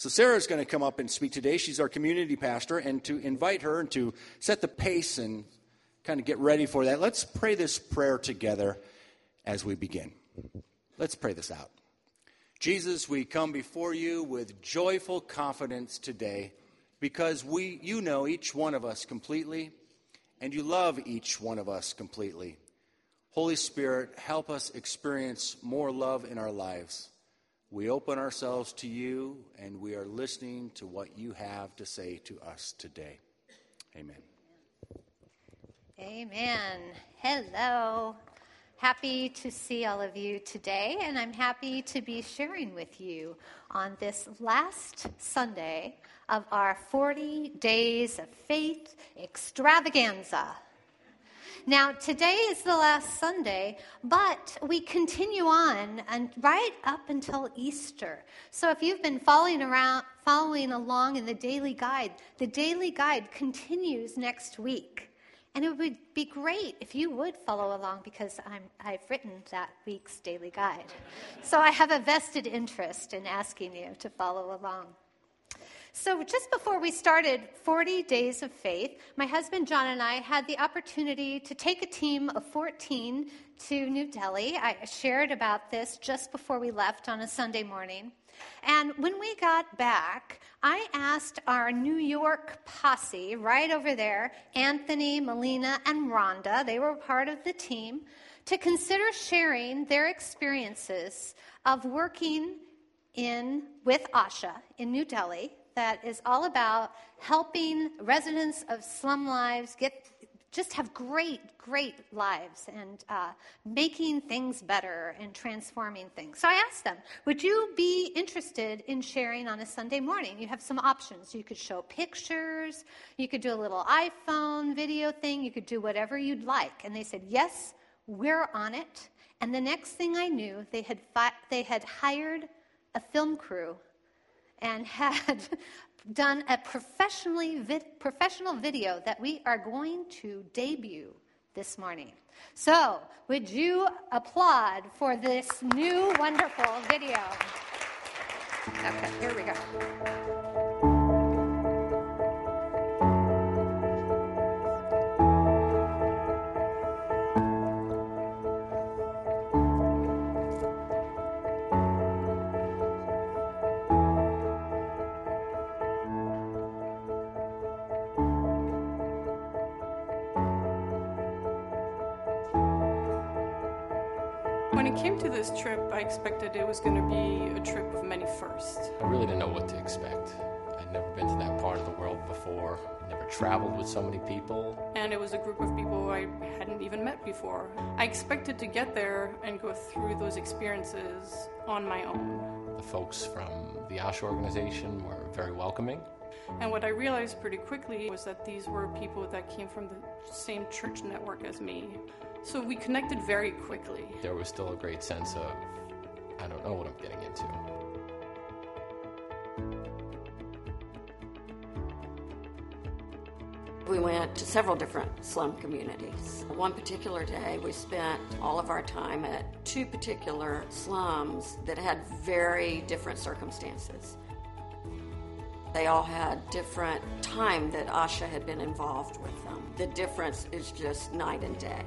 So Sara's going to come up and speak today. She's our community pastor, and to invite her and to set the pace and kind of get ready for that, let's pray this prayer together as we begin. Let's pray this out. Jesus, we come before you with joyful confidence today because we you know each one of us completely and you love each one of us completely. Holy Spirit, help us experience more love in our lives. We open ourselves to you and we are listening to what you have to say to us today. Amen. Amen. Hello. Happy to see all of you today, and I'm happy to be sharing with you on this last Sunday of our 40 Days of Faith extravaganza. Now, today is the last Sunday, but we continue on and right up until Easter. So if you've been following around following along in the daily guide, the daily guide continues next week. And it would be great if you would follow along because i have written that week's daily guide. So I have a vested interest in asking you to follow along. So, just before we started 40 Days of Faith, my husband John and I had the opportunity to take a team of 14 to New Delhi. I shared about this just before we left on a Sunday morning. And when we got back, I asked our New York posse right over there, Anthony, Melina, and Rhonda, they were part of the team, to consider sharing their experiences of working in with Asha in New Delhi that is all about helping residents of slum lives get just have great, great lives and uh, making things better and transforming things. So I asked them, would you be interested in sharing on a Sunday morning? You have some options. You could show pictures, you could do a little iPhone video thing, you could do whatever you'd like. And they said, yes, we're on it. And the next thing I knew, they had, fi- they had hired a film crew and had done a professionally professional video that we are going to debut this morning. So, would you applaud for this new wonderful video? Okay, here we go. I expected it was going to be a trip of many firsts. I really didn't know what to expect. I'd never been to that part of the world before, never traveled with so many people. And it was a group of people I hadn't even met before. I expected to get there and go through those experiences on my own. The folks from the Asha organization were very welcoming. And what I realized pretty quickly was that these were people that came from the same church network as me. So we connected very quickly. There was still a great sense of, I don't know what I'm getting into. We went to several different slum communities. One particular day, we spent all of our time at two particular slums that had very different circumstances. They all had different time that Asha had been involved with them. The difference is just night and day.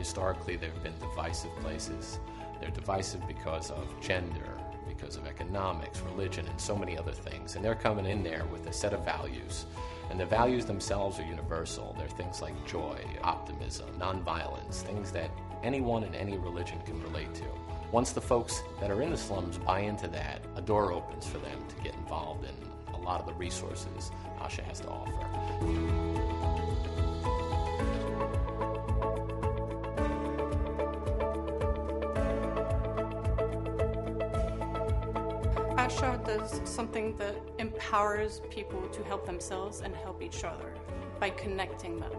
Historically, they've been divisive places. They're divisive because of gender, because of economics, religion, and so many other things. And they're coming in there with a set of values. And the values themselves are universal. They're things like joy, optimism, nonviolence, things that anyone in any religion can relate to. Once the folks that are in the slums buy into that, a door opens for them to get involved in a lot of the resources Asha has to offer. Does something that empowers people to help themselves and help each other by connecting them.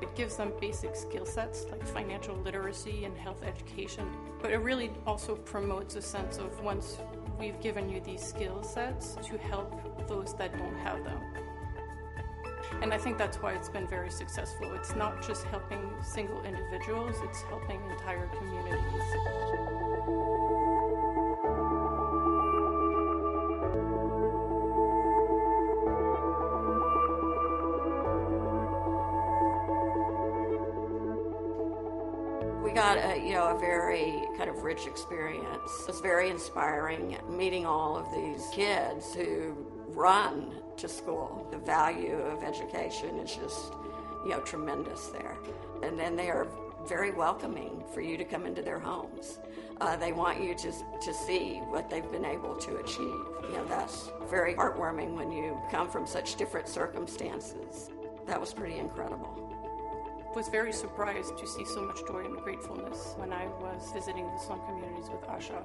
It gives them basic skill sets like financial literacy and health education, but it really also promotes a sense of once we've given you these skill sets to help those that don't have them. And I think that's why it's been very successful. It's not just helping single individuals, it's helping entire communities. Very kind of rich experience. It was very inspiring meeting all of these kids who run to school. The value of education is just, you know, tremendous there. And then they are very welcoming for you to come into their homes. Uh, they want you to, to see what they've been able to achieve. You know, that's very heartwarming when you come from such different circumstances. That was pretty incredible was very surprised to see so much joy and gratefulness when I was visiting the slum communities with Asha.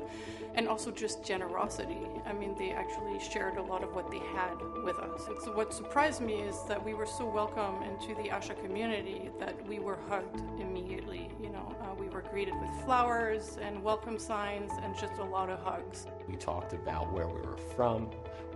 And also just generosity. I mean, they actually shared a lot of what they had with us. And so what surprised me is that we were so welcome into the Asha community that we were hugged immediately. You know, uh, we were greeted with flowers and welcome signs and just a lot of hugs. We talked about where we were from,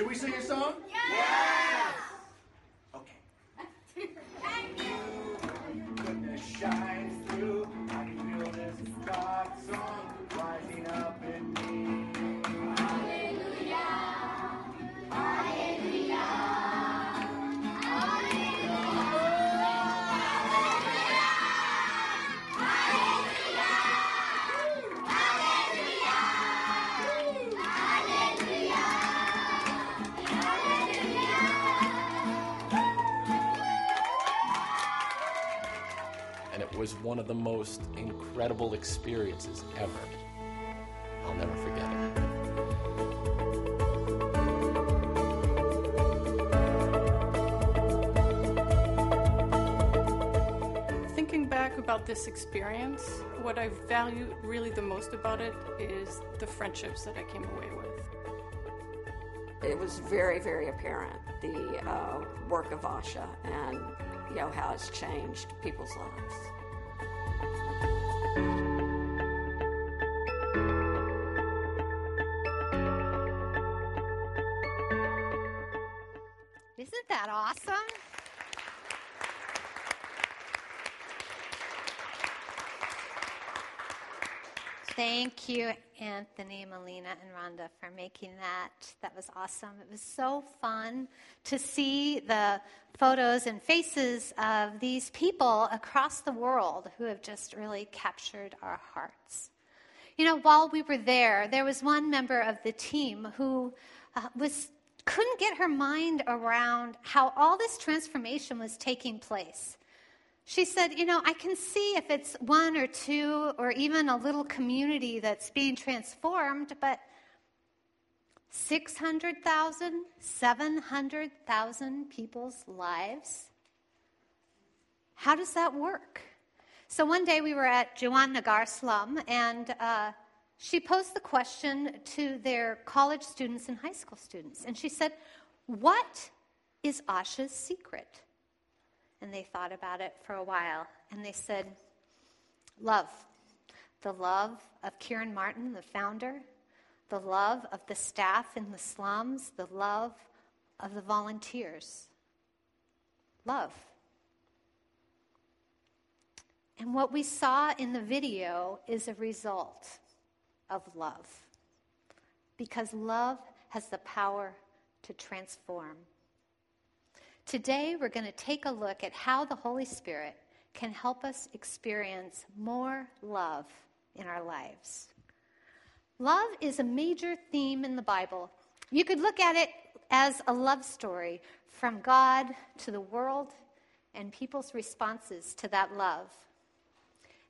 Should we sing a song? Yes! Okay. Incredible experiences ever. I'll never forget it. Thinking back about this experience, what I value really the most about it is the friendships that I came away with. It was very, very apparent the uh, work of Asha and you know how it's changed people's lives. That awesome? Thank you, Anthony, Melina, and Rhonda, for making that. That was awesome. It was so fun to see the photos and faces of these people across the world who have just really captured our hearts. You know, while we were there, there was one member of the team who uh, was couldn't get her mind around how all this transformation was taking place. She said, You know, I can see if it's one or two or even a little community that's being transformed, but 600,000, 700,000 people's lives? How does that work? So one day we were at Jawan Nagar slum, and uh, she posed the question to their college students and high school students. And she said, What is Asha's secret? And they thought about it for a while. And they said, Love. The love of Kiran Martin, the founder, the love of the staff in the slums, the love of the volunteers. Love. And what we saw in the video is a result of love. Because love has the power to transform. Today, we're going to take a look at how the Holy Spirit can help us experience more love in our lives. Love is a major theme in the Bible. You could look at it as a love story from God to the world and people's responses to that love.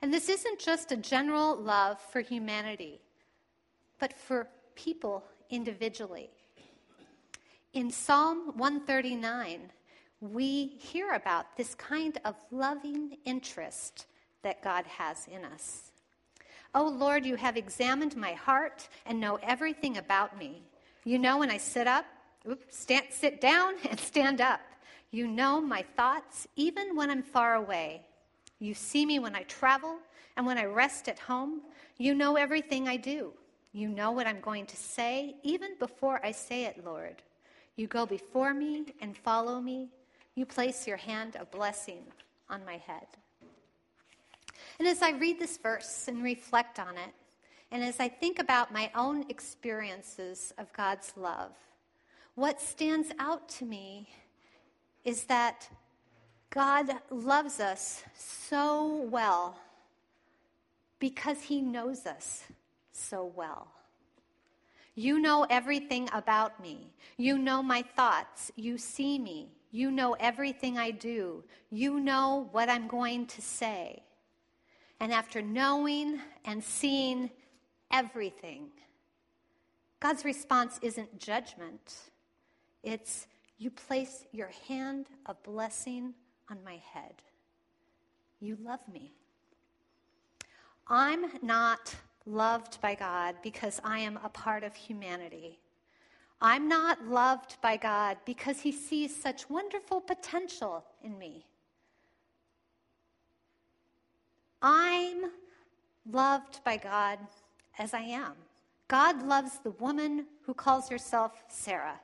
And this isn't just a general love for humanity, but for people individually. In Psalm 139, we hear about this kind of loving interest that God has in us. Oh Lord, you have examined my heart and know everything about me. You know when I sit up, oops, stand, sit down, and stand up. You know my thoughts even when I'm far away. You see me when I travel and when I rest at home. You know everything I do. You know what I'm going to say even before I say it, Lord. You go before me and follow me. You place your hand of blessing on my head. And as I read this verse and reflect on it, and as I think about my own experiences of God's love, what stands out to me is that God loves us so well because he knows us so well. You know everything about me. You know my thoughts. You see me. You know everything I do. You know what I'm going to say. And after knowing and seeing everything, God's response isn't judgment, it's you place your hand of blessing on my head. You love me. I'm not loved by God because I am a part of humanity. I'm not loved by God because He sees such wonderful potential in me. I'm loved by God as I am. God loves the woman who calls herself Sara,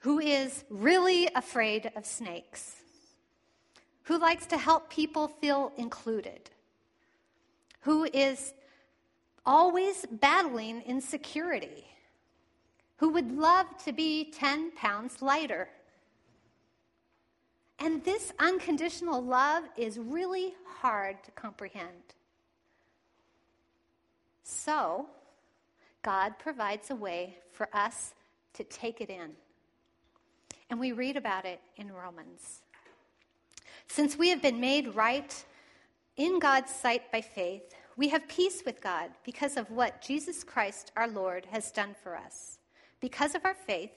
who is really afraid of snakes, who likes to help people feel included, who is always battling insecurity, who would love to be 10 pounds lighter. And this unconditional love is really hard to comprehend. So, God provides a way for us to take it in. And we read about it in Romans. Since we have been made right in God's sight by faith, we have peace with God because of what Jesus Christ our Lord has done for us. Because of our faith,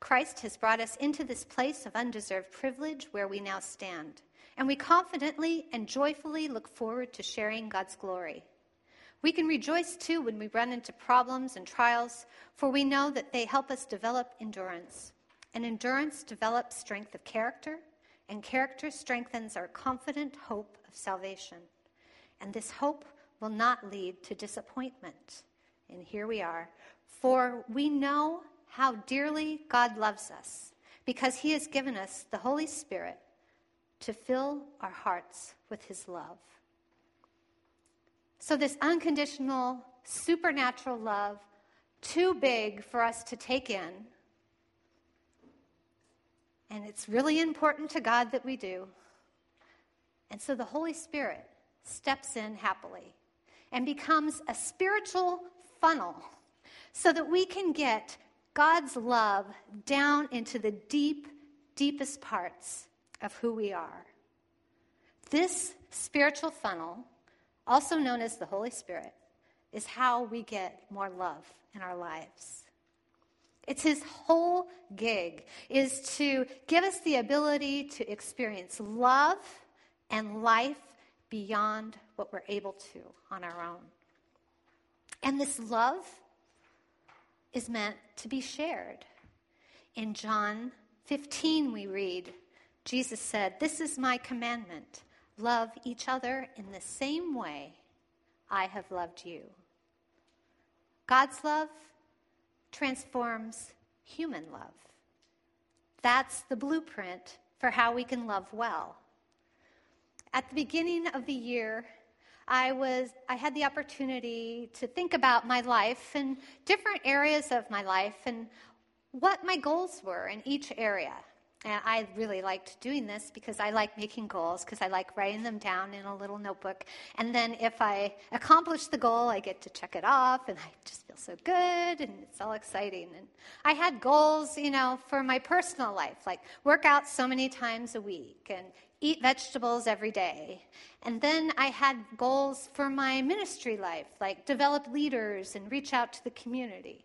Christ has brought us into this place of undeserved privilege where we now stand, and we confidently and joyfully look forward to sharing God's glory. We can rejoice too when we run into problems and trials, for we know that they help us develop endurance. And endurance develops strength of character, and character strengthens our confident hope of salvation. And this hope will not lead to disappointment. And here we are. For we know how dearly God loves us because he has given us the Holy Spirit to fill our hearts with his love. So, this unconditional, supernatural love, too big for us to take in. And it's really important to God that we do. And so the Holy Spirit steps in happily and becomes a spiritual funnel so that we can get God's love down into the deep, deepest parts of who we are. This spiritual funnel, also known as the Holy Spirit, is how we get more love in our lives. It's his whole gig is to give us the ability to experience love and life beyond what we're able to on our own. And this love is meant to be shared. In John 15, we read, Jesus said, This is my commandment love each other in the same way I have loved you. God's love transforms human love. That's the blueprint for how we can love well. At the beginning of the year, I was I had the opportunity to think about my life and different areas of my life and what my goals were in each area. And I really liked doing this because I like making goals, because I like writing them down in a little notebook. And then if I accomplish the goal, I get to check it off, and I just feel so good, and it's all exciting. And I had goals, you know, for my personal life, like work out so many times a week and eat vegetables every day. And then I had goals for my ministry life, like develop leaders and reach out to the community.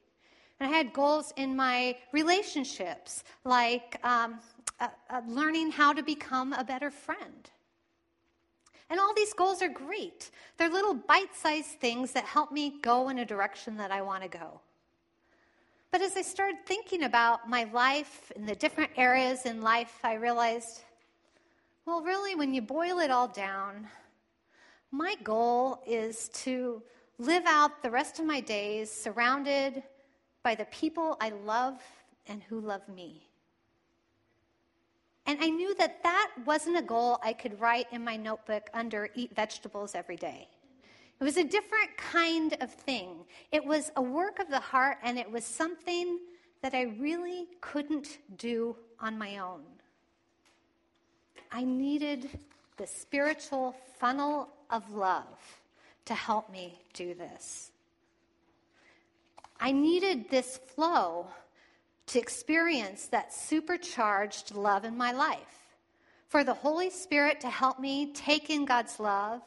And I had goals in my relationships, like um, uh, uh, learning how to become a better friend. And all these goals are great. They're little bite sized things that help me go in a direction that I want to go. But as I started thinking about my life and the different areas in life, I realized well, really, when you boil it all down, my goal is to live out the rest of my days surrounded by the people I love and who love me. And I knew that that wasn't a goal I could write in my notebook under eat vegetables every day. It was a different kind of thing. It was a work of the heart, and it was something that I really couldn't do on my own. I needed the spiritual funnel of love to help me do this. I needed this flow to experience that supercharged love in my life. For the Holy Spirit to help me take in God's love,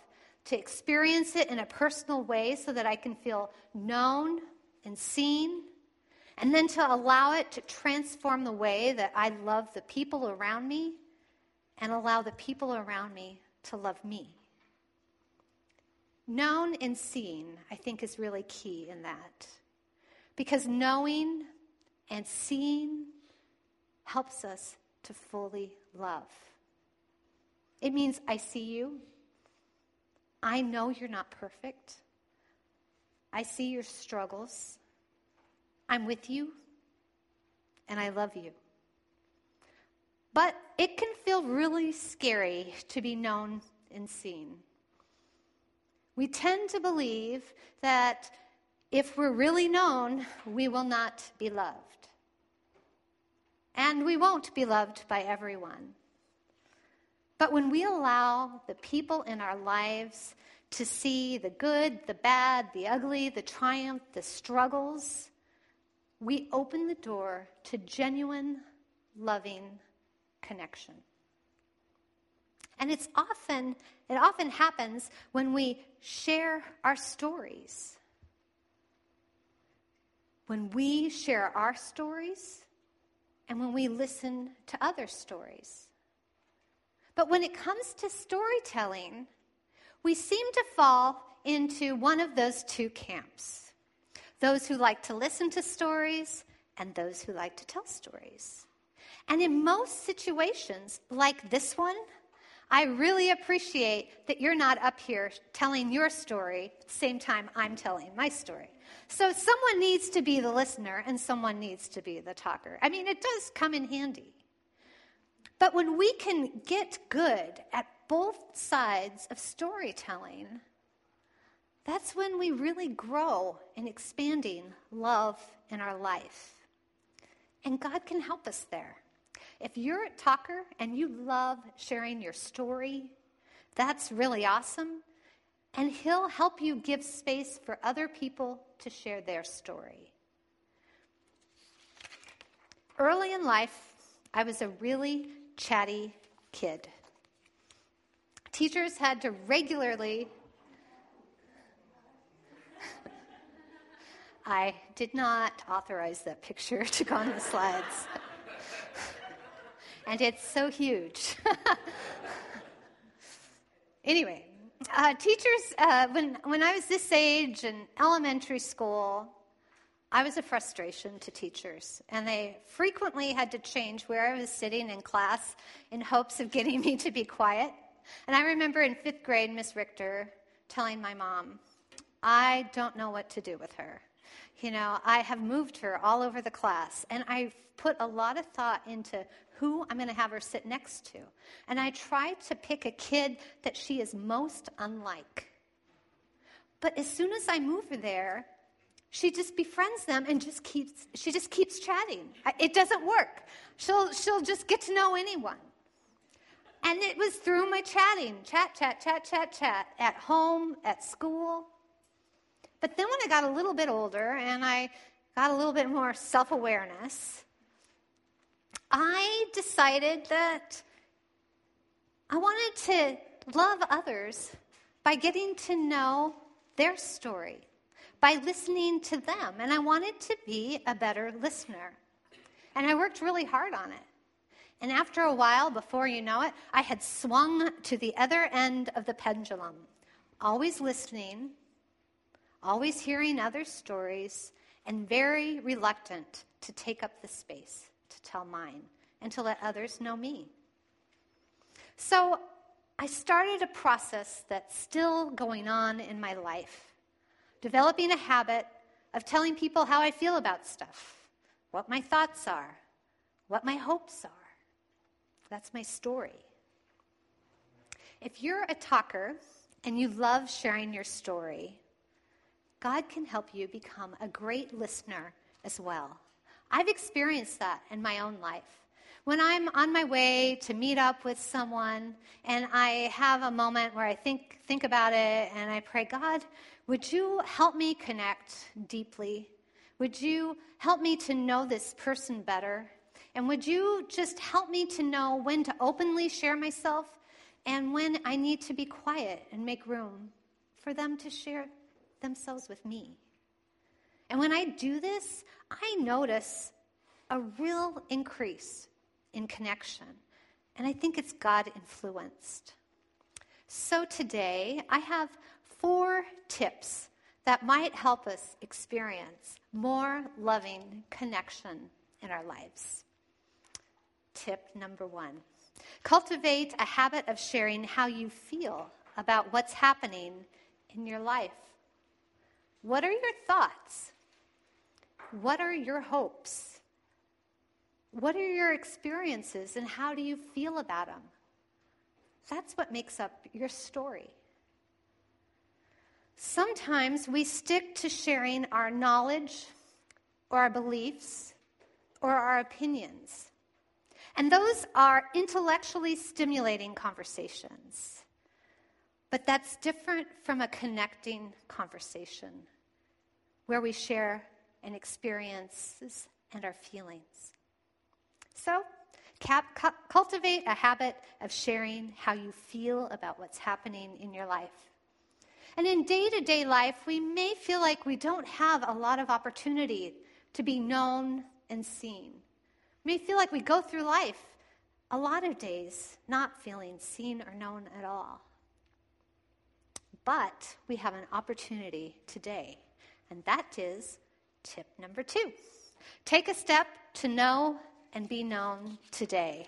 to experience it in a personal way so that I can feel known and seen, and then to allow it to transform the way that I love the people around me and allow the people around me to love me. Known and seen, I think, is really key in that. Because knowing and seeing helps us to fully love. It means I see you. I know you're not perfect. I see your struggles. I'm with you. And I love you. But it can feel really scary to be known and seen. We tend to believe that if we're really known, we will not be loved. And we won't be loved by everyone. But when we allow the people in our lives to see the good, the bad, the ugly, the triumph, the struggles, we open the door to genuine, loving connection. And it's often, it often happens when we share our stories. When we share our stories and when we listen to other stories. But when it comes to storytelling, we seem to fall into one of those two camps those who like to listen to stories and those who like to tell stories. And in most situations, like this one, I really appreciate that you're not up here telling your story at the same time I'm telling my story. So someone needs to be the listener and someone needs to be the talker. I mean, it does come in handy. But when we can get good at both sides of storytelling, that's when we really grow in expanding love in our life. And God can help us there. If you're a talker and you love sharing your story, that's really awesome. And He'll help you give space for other people to share their story. Early in life, I was a really chatty kid. Teachers had to regularly I did not authorize that picture to go on the slides and it's so huge. anyway, uh, teachers, uh, when, when I was this age in elementary school, I was a frustration to teachers, and they frequently had to change where I was sitting in class in hopes of getting me to be quiet. And I remember in fifth grade, Miss Richter telling my mom, I don't know what to do with her. You know, I have moved her all over the class, and I've put a lot of thought into who I'm going to have her sit next to. And I try to pick a kid that she is most unlike. But as soon as I move her there, she just befriends them and just keeps she just keeps chatting. It doesn't work. She'll she'll just get to know anyone. And it was through my chatting, chat, chat, chat, chat, chat, at home, at school. But then when I got a little bit older and I got a little bit more self awareness, I decided that I wanted to love others by getting to know their story, by listening to them. And I wanted to be a better listener. And I worked really hard on it. And after a while, before you know it, I had swung to the other end of the pendulum, always listening, always hearing other stories, and very reluctant to take up the space to tell mine and to let others know me. So I started a process that's still going on in my life, developing a habit of telling people how I feel about stuff, what my thoughts are, what my hopes are. That's my story. If you're a talker and you love sharing your story, God can help you become a great listener as well. I've experienced that in my own life. When I'm on my way to meet up with someone and I have a moment where I think, think about it and I pray, God, would you help me connect deeply? Would you help me to know this person better? And would you just help me to know when to openly share myself and when I need to be quiet and make room for them to share themselves with me? And when I do this, I notice a real increase in connection. And I think it's God influenced. So today, I have four tips that might help us experience more loving connection in our lives. Tip number one cultivate a habit of sharing how you feel about what's happening in your life. What are your thoughts? What are your hopes? What are your experiences and how do you feel about them? That's what makes up your story. Sometimes we stick to sharing our knowledge or our beliefs or our opinions. And those are intellectually stimulating conversations. But that's different from a connecting conversation where we share and experiences and our feelings. So, cap, cu- cultivate a habit of sharing how you feel about what's happening in your life. And in day to day life, we may feel like we don't have a lot of opportunity to be known and seen. We may feel like we go through life a lot of days not feeling seen or known at all. But we have an opportunity today, and that is tip number two take a step to know and be known today.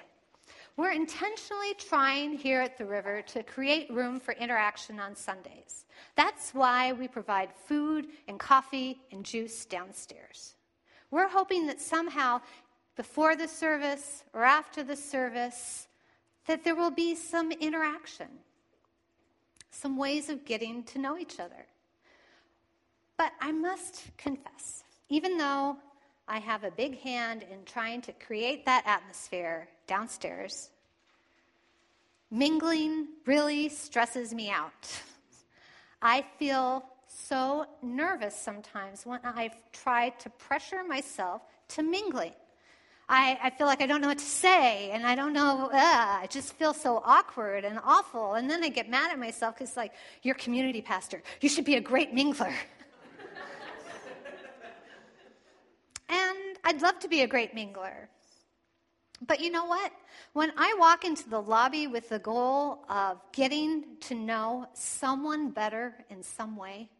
We're intentionally trying here at the river to create room for interaction on Sundays. That's why we provide food and coffee and juice downstairs. We're hoping that somehow before the service or after the service that there will be some interaction, some ways of getting to know each other. But I must confess, even though I have a big hand in trying to create that atmosphere downstairs, mingling really stresses me out. I feel so nervous sometimes when I've tried to pressure myself to mingling. I, I feel like I don't know what to say, and I don't know, I just feel so awkward and awful. And then I get mad at myself because, like, you're community pastor. You should be a great mingler. and I'd love to be a great mingler. But you know what? When I walk into the lobby with the goal of getting to know someone better in some way,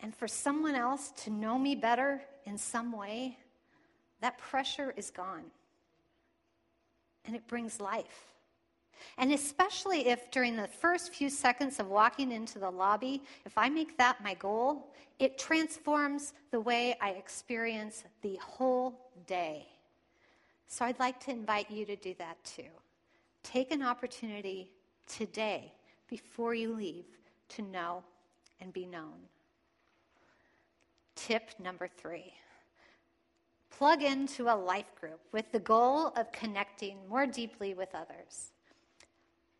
and for someone else to know me better in some way, that pressure is gone. And it brings life. And especially if during the first few seconds of walking into the lobby, if I make that my goal, it transforms the way I experience the whole day. So I'd like to invite you to do that too. Take an opportunity today before you leave to know and be known. Tip number three plug into a life group with the goal of connecting more deeply with others.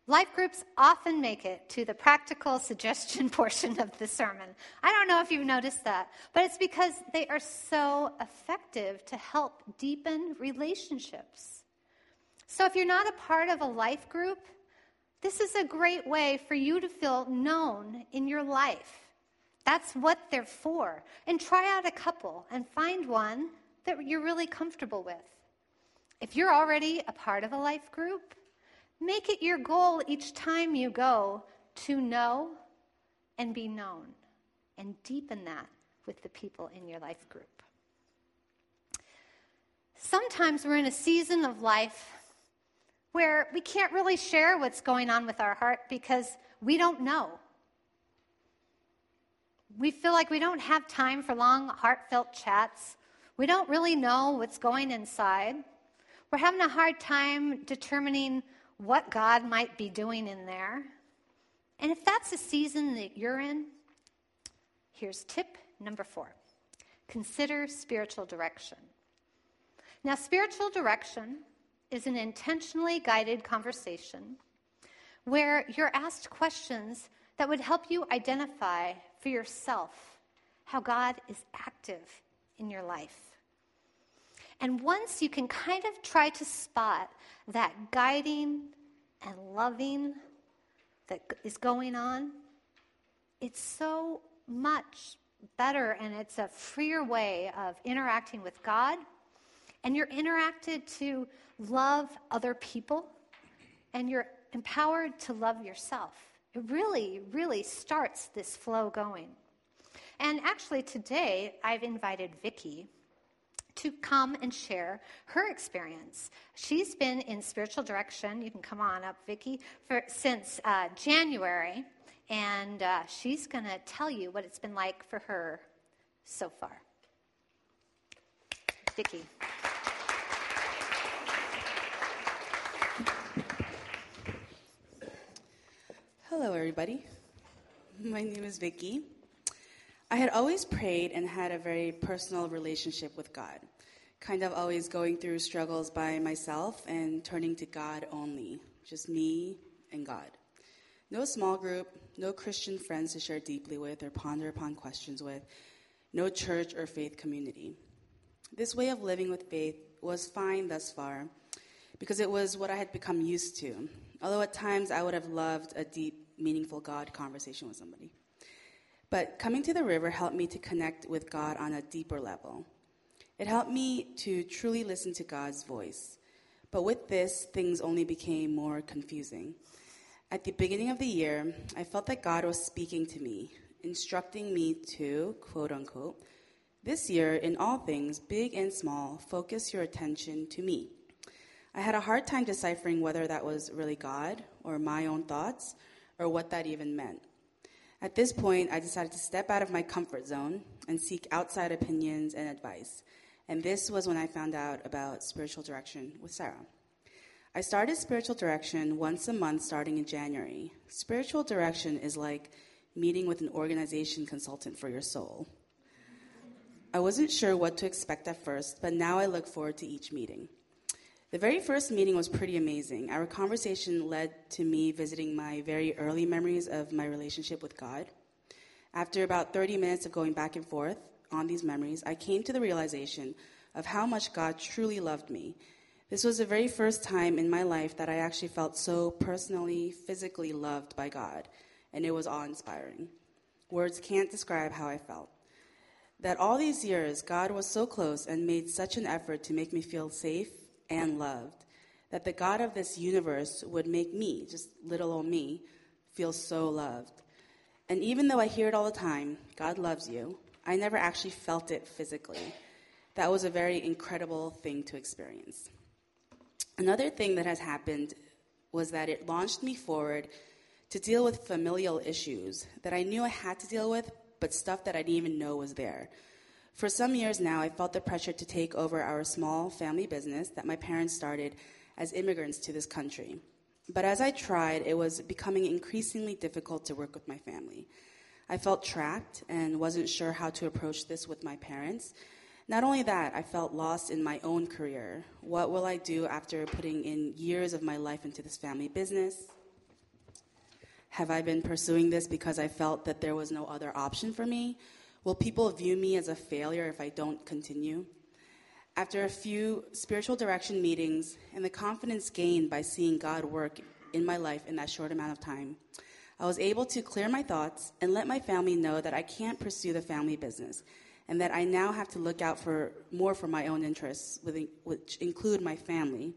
Life groups often make it to the practical suggestion portion of the sermon. I don't know if you've noticed that, but it's because they are so effective to help deepen relationships. So if you're not a part of a life group, this is a great way for you to feel known in your life. That's what they're for. And try out a couple and find one that you're really comfortable with. If you're already a part of a life group, make it your goal each time you go to know and be known and deepen that with the people in your life group. Sometimes we're in a season of life where we can't really share what's going on with our heart because we don't know. We feel like we don't have time for long, heartfelt chats. We don't really know what's going inside. We're having a hard time determining what God might be doing in there. And if that's the season that you're in, here's tip number four consider spiritual direction. Now, spiritual direction is an intentionally guided conversation where you're asked questions that would help you identify for yourself how God is active in your life. And once you can kind of try to spot that guiding and loving that is going on, it's so much better and it's a freer way of interacting with God. And you're interacted to love other people and you're empowered to love yourself. It really, really starts this flow going. And actually, today I've invited Vicki to come and share her experience. She's been in spiritual direction. You can come on up, Vicki, for since uh, January, and uh, she's going to tell you what it's been like for her so far. Vicki. Hello, everybody. My name is Vicki. I had always prayed and had a very personal relationship with God, kind of always going through struggles by myself and turning to God only, just me and God. No small group, no Christian friends to share deeply with or ponder upon questions with, no church or faith community. This way of living with faith was fine thus far because it was what I had become used to, although at times I would have loved a deep meaningful God conversation with somebody. But coming to the river helped me to connect with God on a deeper level. It helped me to truly listen to God's voice. But with this, things only became more confusing. At the beginning of the year, I felt that God was speaking to me, instructing me to, quote unquote, this year, in all things, big and small, focus your attention to me. I had a hard time deciphering whether that was really God or my own thoughts or what that even meant. At this point, I decided to step out of my comfort zone and seek outside opinions and advice. And this was when I found out about spiritual direction with Sara. I started spiritual direction once a month starting in January. Spiritual direction is like meeting with an organization consultant for your soul. I wasn't sure what to expect at first, but now I look forward to each meeting. The very first meeting was pretty amazing. Our conversation led to me visiting my very early memories of my relationship with God. After about 30 minutes of going back and forth on these memories, I came to the realization of how much God truly loved me. This was the very first time in my life that I actually felt so personally, physically loved by God, and it was awe inspiring. Words can't describe how I felt. That all these years, God was so close and made such an effort to make me feel safe and loved. That the God of this universe would make me, just little old me, feel so loved. And even though I hear it all the time, God loves you, I never actually felt it physically. That was a very incredible thing to experience. Another thing that has happened was that it launched me forward to deal with familial issues that I knew I had to deal with, but stuff that I didn't even know was there. For some years now, I felt the pressure to take over our small family business that my parents started as immigrants to this country. But as I tried, it was becoming increasingly difficult to work with my family. I felt trapped and wasn't sure how to approach this with my parents. Not only that, I felt lost in my own career. What will I do after putting in years of my life into this family business? Have I been pursuing this because I felt that there was no other option for me? Will people view me as a failure if I don't continue? After a few spiritual direction meetings and the confidence gained by seeing God work in my life in that short amount of time, I was able to clear my thoughts and let my family know that I can't pursue the family business and that I now have to look out for more for my own interests, which include my family,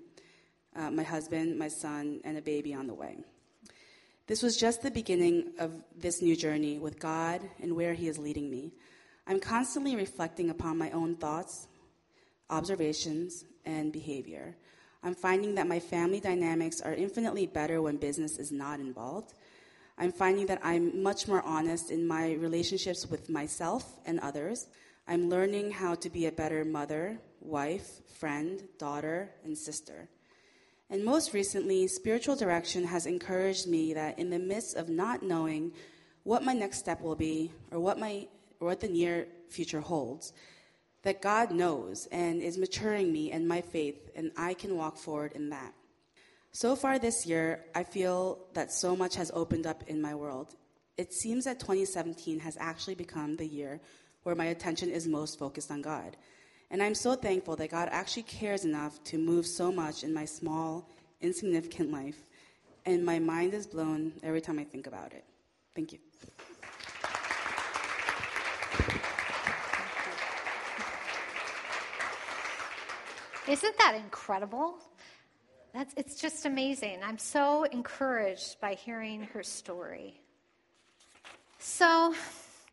uh, my husband, my son, and a baby on the way. This was just the beginning of this new journey with God and where He is leading me. I'm constantly reflecting upon my own thoughts, observations, and behavior. I'm finding that my family dynamics are infinitely better when business is not involved. I'm finding that I'm much more honest in my relationships with myself and others. I'm learning how to be a better mother, wife, friend, daughter, and sister. And most recently, spiritual direction has encouraged me that in the midst of not knowing what my next step will be or what, my, or what the near future holds, that God knows and is maturing me and my faith, and I can walk forward in that. So far this year, I feel that so much has opened up in my world. It seems that 2017 has actually become the year where my attention is most focused on God. And I'm so thankful that God actually cares enough to move so much in my small, insignificant life. And my mind is blown every time I think about it. Thank you. Isn't that incredible? That's, it's just amazing. I'm so encouraged by hearing her story. So,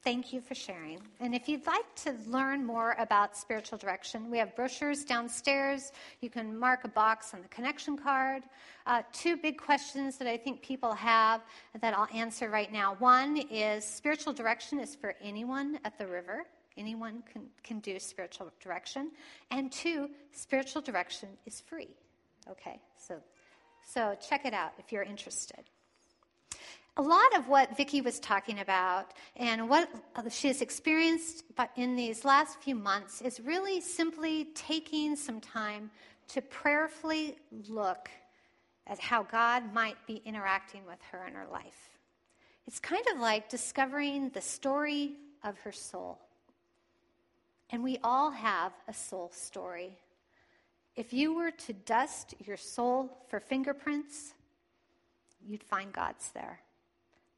Thank you for sharing. And if you'd like to learn more about spiritual direction, we have brochures downstairs. You can mark a box on the connection card. Uh, two big questions that I think people have that I'll answer right now. One is spiritual direction is for anyone at the river. Anyone can, can do spiritual direction. And two, spiritual direction is free. Okay, so, so check it out if you're interested a lot of what Vicki was talking about and what she has experienced in these last few months is really simply taking some time to prayerfully look at how God might be interacting with her in her life. It's kind of like discovering the story of her soul. And we all have a soul story. If you were to dust your soul for fingerprints, you'd find God's there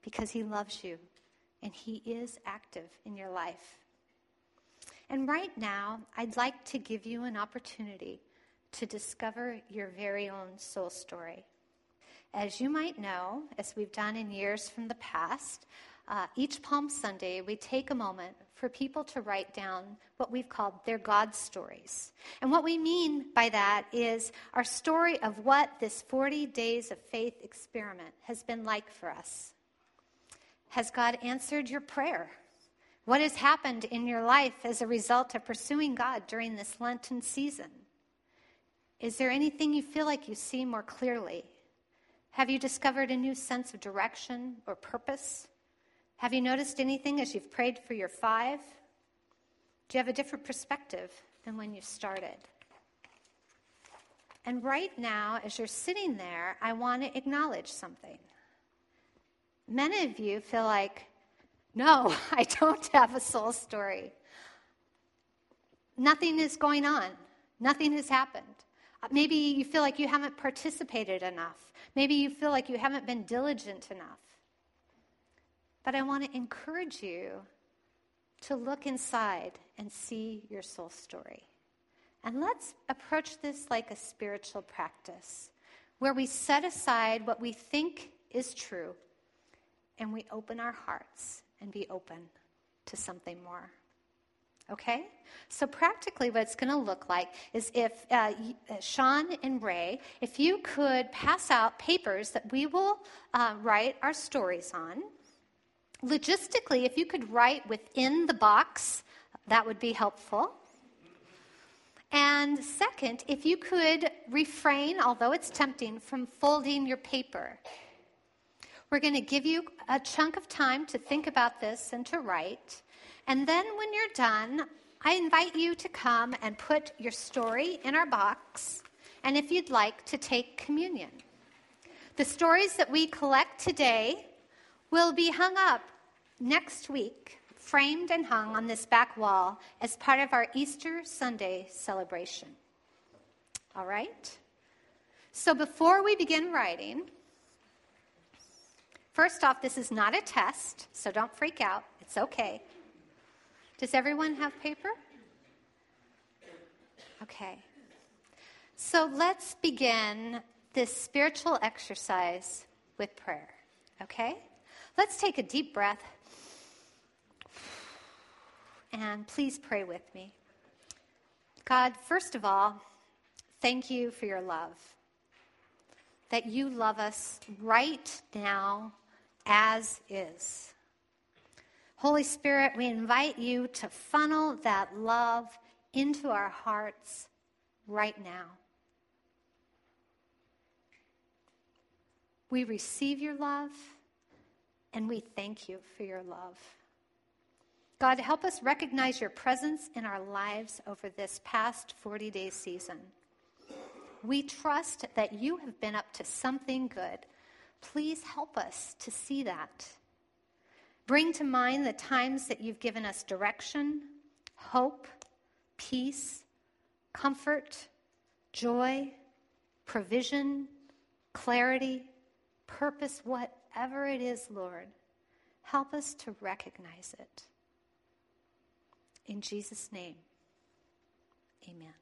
because He loves you and He is active in your life. And right now, I'd like to give you an opportunity to discover your very own soul story. As you might know, as we've done in years from the past, uh, each Palm Sunday we take a moment for people to write down what we've called their God stories. And what we mean by that is our story of what this 40 days of faith experiment has been like for us. Has God answered your prayer? What has happened in your life as a result of pursuing God during this Lenten season? Is there anything you feel like you see more clearly? Have you discovered a new sense of direction or purpose? Have you noticed anything as you've prayed for your five? Do you have a different perspective than when you started? And right now, as you're sitting there, I want to acknowledge something. Many of you feel like, no, I don't have a soul story. Nothing is going on, nothing has happened. Uh, maybe you feel like you haven't participated enough. Maybe you feel like you haven't been diligent enough. But I want to encourage you to look inside and see your soul story. And let's approach this like a spiritual practice where we set aside what we think is true and we open our hearts and be open to something more. Okay? So, practically, what it's going to look like is if uh, uh, Sean and Ray, if you could pass out papers that we will uh, write our stories on. Logistically, if you could write within the box, that would be helpful. And second, if you could refrain, although it's tempting, from folding your paper. We're going to give you a chunk of time to think about this and to write. And then when you're done, I invite you to come and put your story in our box, and if you'd like to take communion. The stories that we collect today will be hung up next week, framed and hung on this back wall as part of our Easter Sunday celebration. All right? So before we begin writing, First off, this is not a test, so don't freak out. It's okay. Does everyone have paper? Okay. So let's begin this spiritual exercise with prayer. Okay? Let's take a deep breath. And please pray with me. God, first of all, thank you for your love. That you love us right now as is. Holy Spirit, we invite you to funnel that love into our hearts right now. We receive your love and we thank you for your love. God, help us recognize your presence in our lives over this past 40 day season. We trust that you have been up to something good. Please help us to see that. Bring to mind the times that you've given us direction, hope, peace, comfort, joy, provision, clarity, purpose, whatever it is, Lord. Help us to recognize it. In Jesus' name, amen.